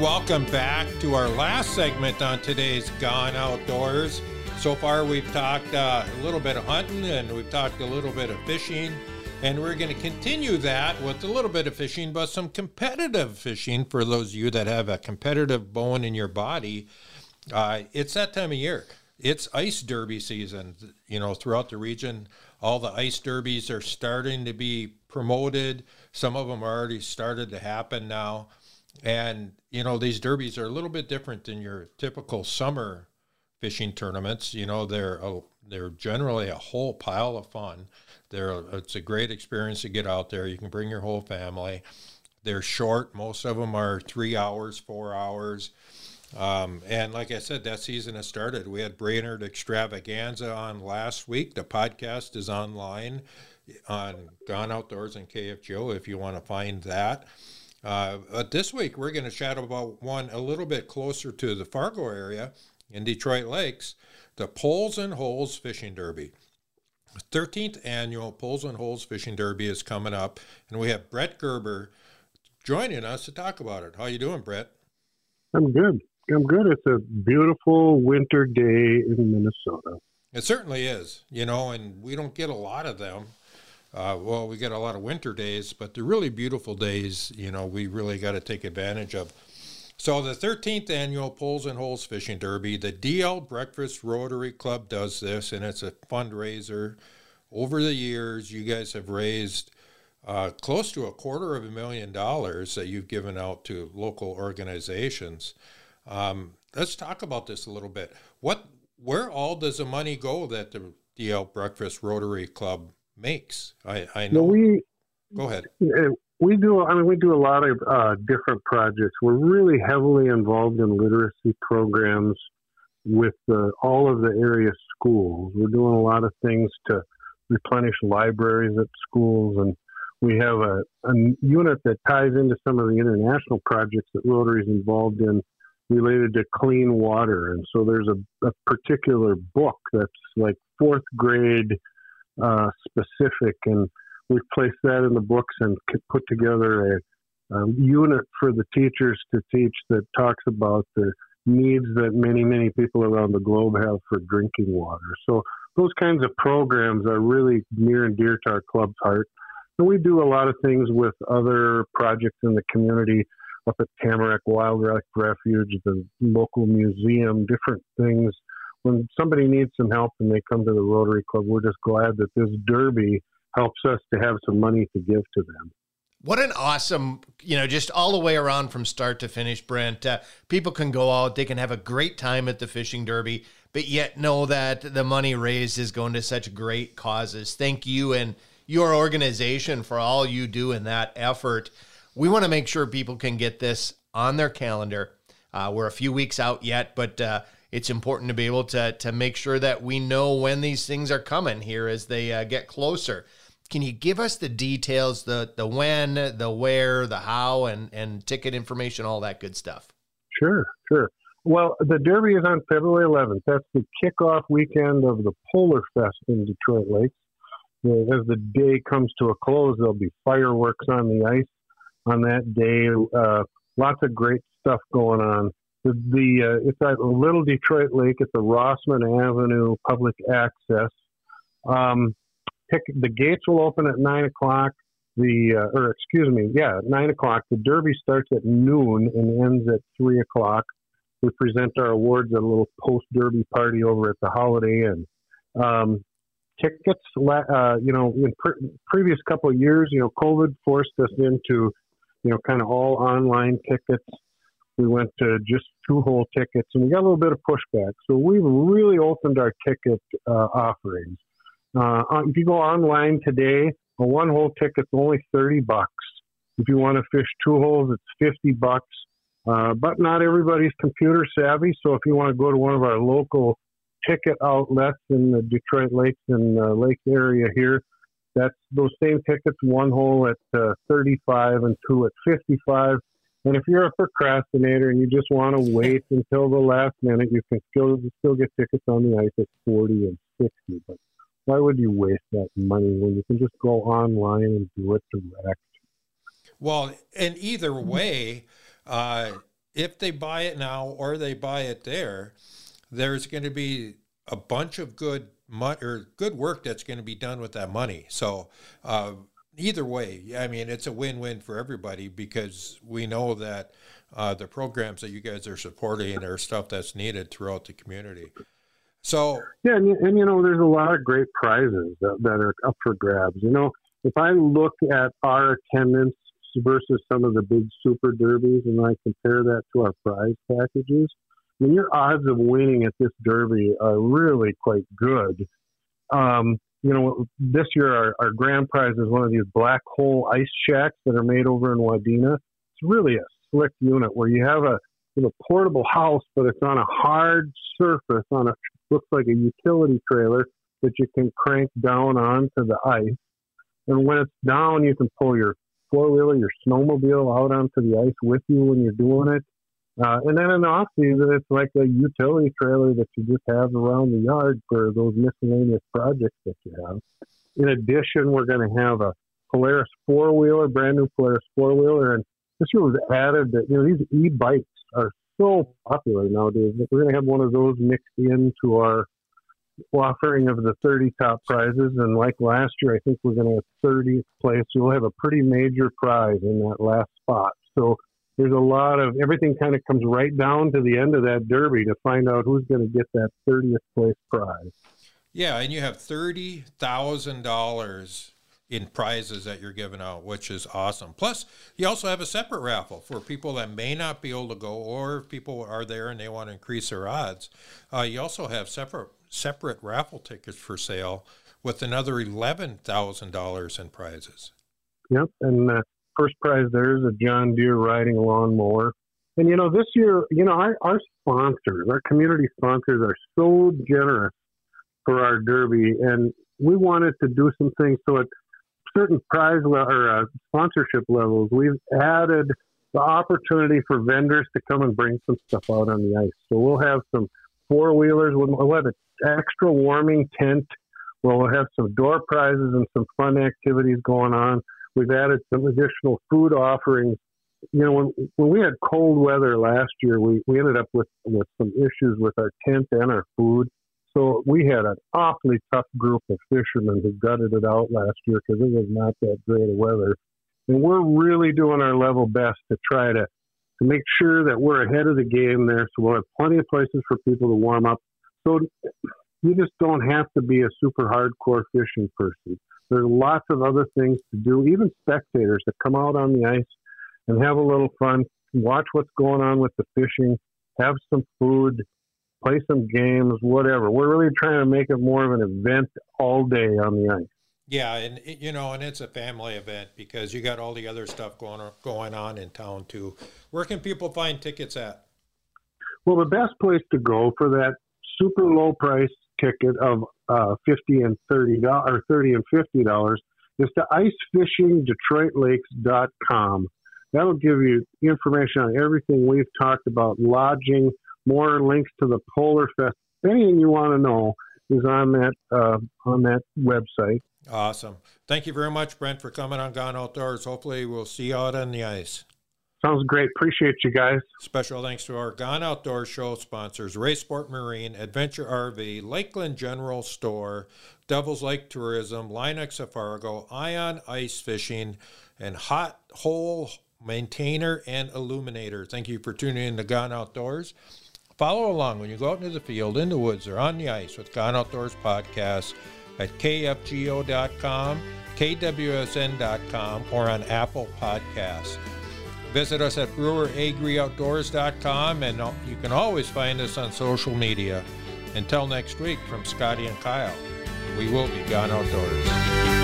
Welcome back to our last segment on today's Gone Outdoors. So far, we've talked uh, a little bit of hunting and we've talked a little bit of fishing. And we're going to continue that with a little bit of fishing, but some competitive fishing for those of you that have a competitive bone in your body. Uh, it's that time of year. It's ice derby season. You know, throughout the region, all the ice derbies are starting to be promoted. Some of them are already started to happen now. And, you know, these derbies are a little bit different than your typical summer fishing tournaments. You know, they're, a, they're generally a whole pile of fun. They're, it's a great experience to get out there. You can bring your whole family. They're short. Most of them are three hours, four hours. Um, and like I said, that season has started. We had Brainerd Extravaganza on last week. The podcast is online on Gone Outdoors and KFGO if you want to find that. Uh, but this week we're going to chat about one a little bit closer to the Fargo area in Detroit Lakes, the Poles and Holes Fishing Derby. 13th annual Poles and Holes Fishing Derby is coming up, and we have Brett Gerber joining us to talk about it. How you doing, Brett? I'm good. I'm good. It's a beautiful winter day in Minnesota. It certainly is, you know, and we don't get a lot of them. Uh, well, we get a lot of winter days, but the really beautiful days, you know, we really got to take advantage of. So, the 13th annual Poles and Holes Fishing Derby, the DL Breakfast Rotary Club does this, and it's a fundraiser. Over the years, you guys have raised uh, close to a quarter of a million dollars that you've given out to local organizations. Um, let's talk about this a little bit. What, where all does the money go that the DL Breakfast Rotary Club makes? I, I know. we go ahead. We do. I mean, we do a lot of uh, different projects. We're really heavily involved in literacy programs with uh, all of the area schools. We're doing a lot of things to replenish libraries at schools and we have a, a, unit that ties into some of the international projects that Rotary is involved in related to clean water. And so there's a, a particular book that's like fourth grade uh, specific, and we've placed that in the books and put together a, a unit for the teachers to teach that talks about the needs that many, many people around the globe have for drinking water. So those kinds of programs are really near and dear to our club's heart. And we do a lot of things with other projects in the community up at Tamarac Wildlife Refuge, the local museum, different things. When somebody needs some help and they come to the Rotary Club, we're just glad that this derby helps us to have some money to give to them. What an awesome, you know, just all the way around from start to finish, Brent. Uh, people can go out, they can have a great time at the fishing derby, but yet know that the money raised is going to such great causes. Thank you and your organization for all you do in that effort we want to make sure people can get this on their calendar. Uh, we're a few weeks out yet, but uh, it's important to be able to to make sure that we know when these things are coming here as they uh, get closer. Can you give us the details, the the when, the where, the how, and and ticket information, all that good stuff? Sure, sure. Well, the Derby is on February 11th. That's the kickoff weekend of the Polar Fest in Detroit Lakes. As the day comes to a close, there'll be fireworks on the ice on that day. Uh, lots of great stuff going on. The, the uh, it's at Little Detroit Lake. It's the Rossman Avenue public access. Um, pick, the gates will open at nine o'clock. The uh, or excuse me, yeah, nine o'clock. The Derby starts at noon and ends at three o'clock. We present our awards at a little post Derby party over at the Holiday Inn. Um, tickets, uh, you know, in pre- previous couple of years, you know, COVID forced us into you know, kind of all online tickets. We went to just two hole tickets, and we got a little bit of pushback. So we've really opened our ticket uh, offerings. Uh, if you go online today, a one hole ticket's only thirty bucks. If you want to fish two holes, it's fifty bucks. Uh, but not everybody's computer savvy, so if you want to go to one of our local ticket outlets in the Detroit Lakes and uh, Lake area here, that's those same tickets, one hole at uh, 35 and two at 55. And if you're a procrastinator and you just want to wait until the last minute, you can still still get tickets on the ice at 40 and 60. But why would you waste that money when you can just go online and do it direct? Well, and either way, uh, if they buy it now or they buy it there, there's going to be a bunch of good mo- or good work that's going to be done with that money. So uh, either way, I mean, it's a win-win for everybody because we know that uh, the programs that you guys are supporting are stuff that's needed throughout the community. So yeah, and, and you know, there's a lot of great prizes that, that are up for grabs. You know, if I look at our attendance versus some of the big super derbies and I compare that to our prize packages, I mean, your odds of winning at this derby are really quite good. Um, you know, this year our, our grand prize is one of these black hole ice shacks that are made over in Wadena. It's really a slick unit where you have a you know, portable house, but it's on a hard surface on a looks like a utility trailer that you can crank down onto the ice. And when it's down, you can pull your four wheeler, your snowmobile out onto the ice with you when you're doing it. Uh, and then in the off season, it's like a utility trailer that you just have around the yard for those miscellaneous projects that you have. In addition, we're going to have a Polaris four wheeler, brand new Polaris four wheeler, and this year was added that you know these e bikes are so popular nowadays. We're going to have one of those mixed into our offering of the 30 top prizes. And like last year, I think we're going to have 30th place. We'll have a pretty major prize in that last spot. So there's a lot of everything kind of comes right down to the end of that derby to find out who's going to get that 30th place prize. Yeah, and you have thirty thousand dollars in prizes that you're giving out, which is awesome. Plus, you also have a separate raffle for people that may not be able to go, or if people are there and they want to increase their odds. Uh, you also have separate separate raffle tickets for sale with another eleven thousand dollars in prizes. Yep, and uh, first prize there is a John Deere riding lawnmower. And you know, this year, you know, our, our sponsors, our community sponsors, are so generous for our derby, and we wanted to do some things so at certain prize le- or uh, sponsorship levels, we've added the opportunity for vendors to come and bring some stuff out on the ice. So we'll have some four wheelers. We'll have an extra warming tent. We'll have some door prizes and some fun activities going on. We've added some additional food offerings. You know, when when we had cold weather last year, we, we ended up with, with some issues with our tent and our food. So we had an awfully tough group of fishermen who gutted it out last year because it was not that great of weather. And we're really doing our level best to try to, to make sure that we're ahead of the game there. So we'll have plenty of places for people to warm up. So you just don't have to be a super hardcore fishing person. There's lots of other things to do, even spectators that come out on the ice and have a little fun, watch what's going on with the fishing, have some food, play some games, whatever. We're really trying to make it more of an event all day on the ice. Yeah, and you know, and it's a family event because you got all the other stuff going on, going on in town too. Where can people find tickets at? Well, the best place to go for that super low price ticket of uh, fifty and thirty dollars or thirty and fifty dollars is to icefishingdetroitlakes.com. That'll give you information on everything we've talked about: lodging, more links to the Polar Fest. Anything you want to know is on that uh, on that website. Awesome. Thank you very much, Brent, for coming on Gone Outdoors. Hopefully, we'll see you out on the ice. Sounds great. Appreciate you guys. Special thanks to our Gone Outdoors show sponsors Race Sport Marine, Adventure RV, Lakeland General Store, Devil's Lake Tourism, LINE-X of Fargo, Ion Ice Fishing, and Hot Hole Maintainer and Illuminator. Thank you for tuning in to Gone Outdoors. Follow along when you go out into the field, in the woods, or on the ice with Gone Outdoors Podcast at kfgo.com, kwsn.com, or on Apple Podcasts. Visit us at breweragrioutdoors.com, and you can always find us on social media. Until next week, from Scotty and Kyle, we will be Gone Outdoors.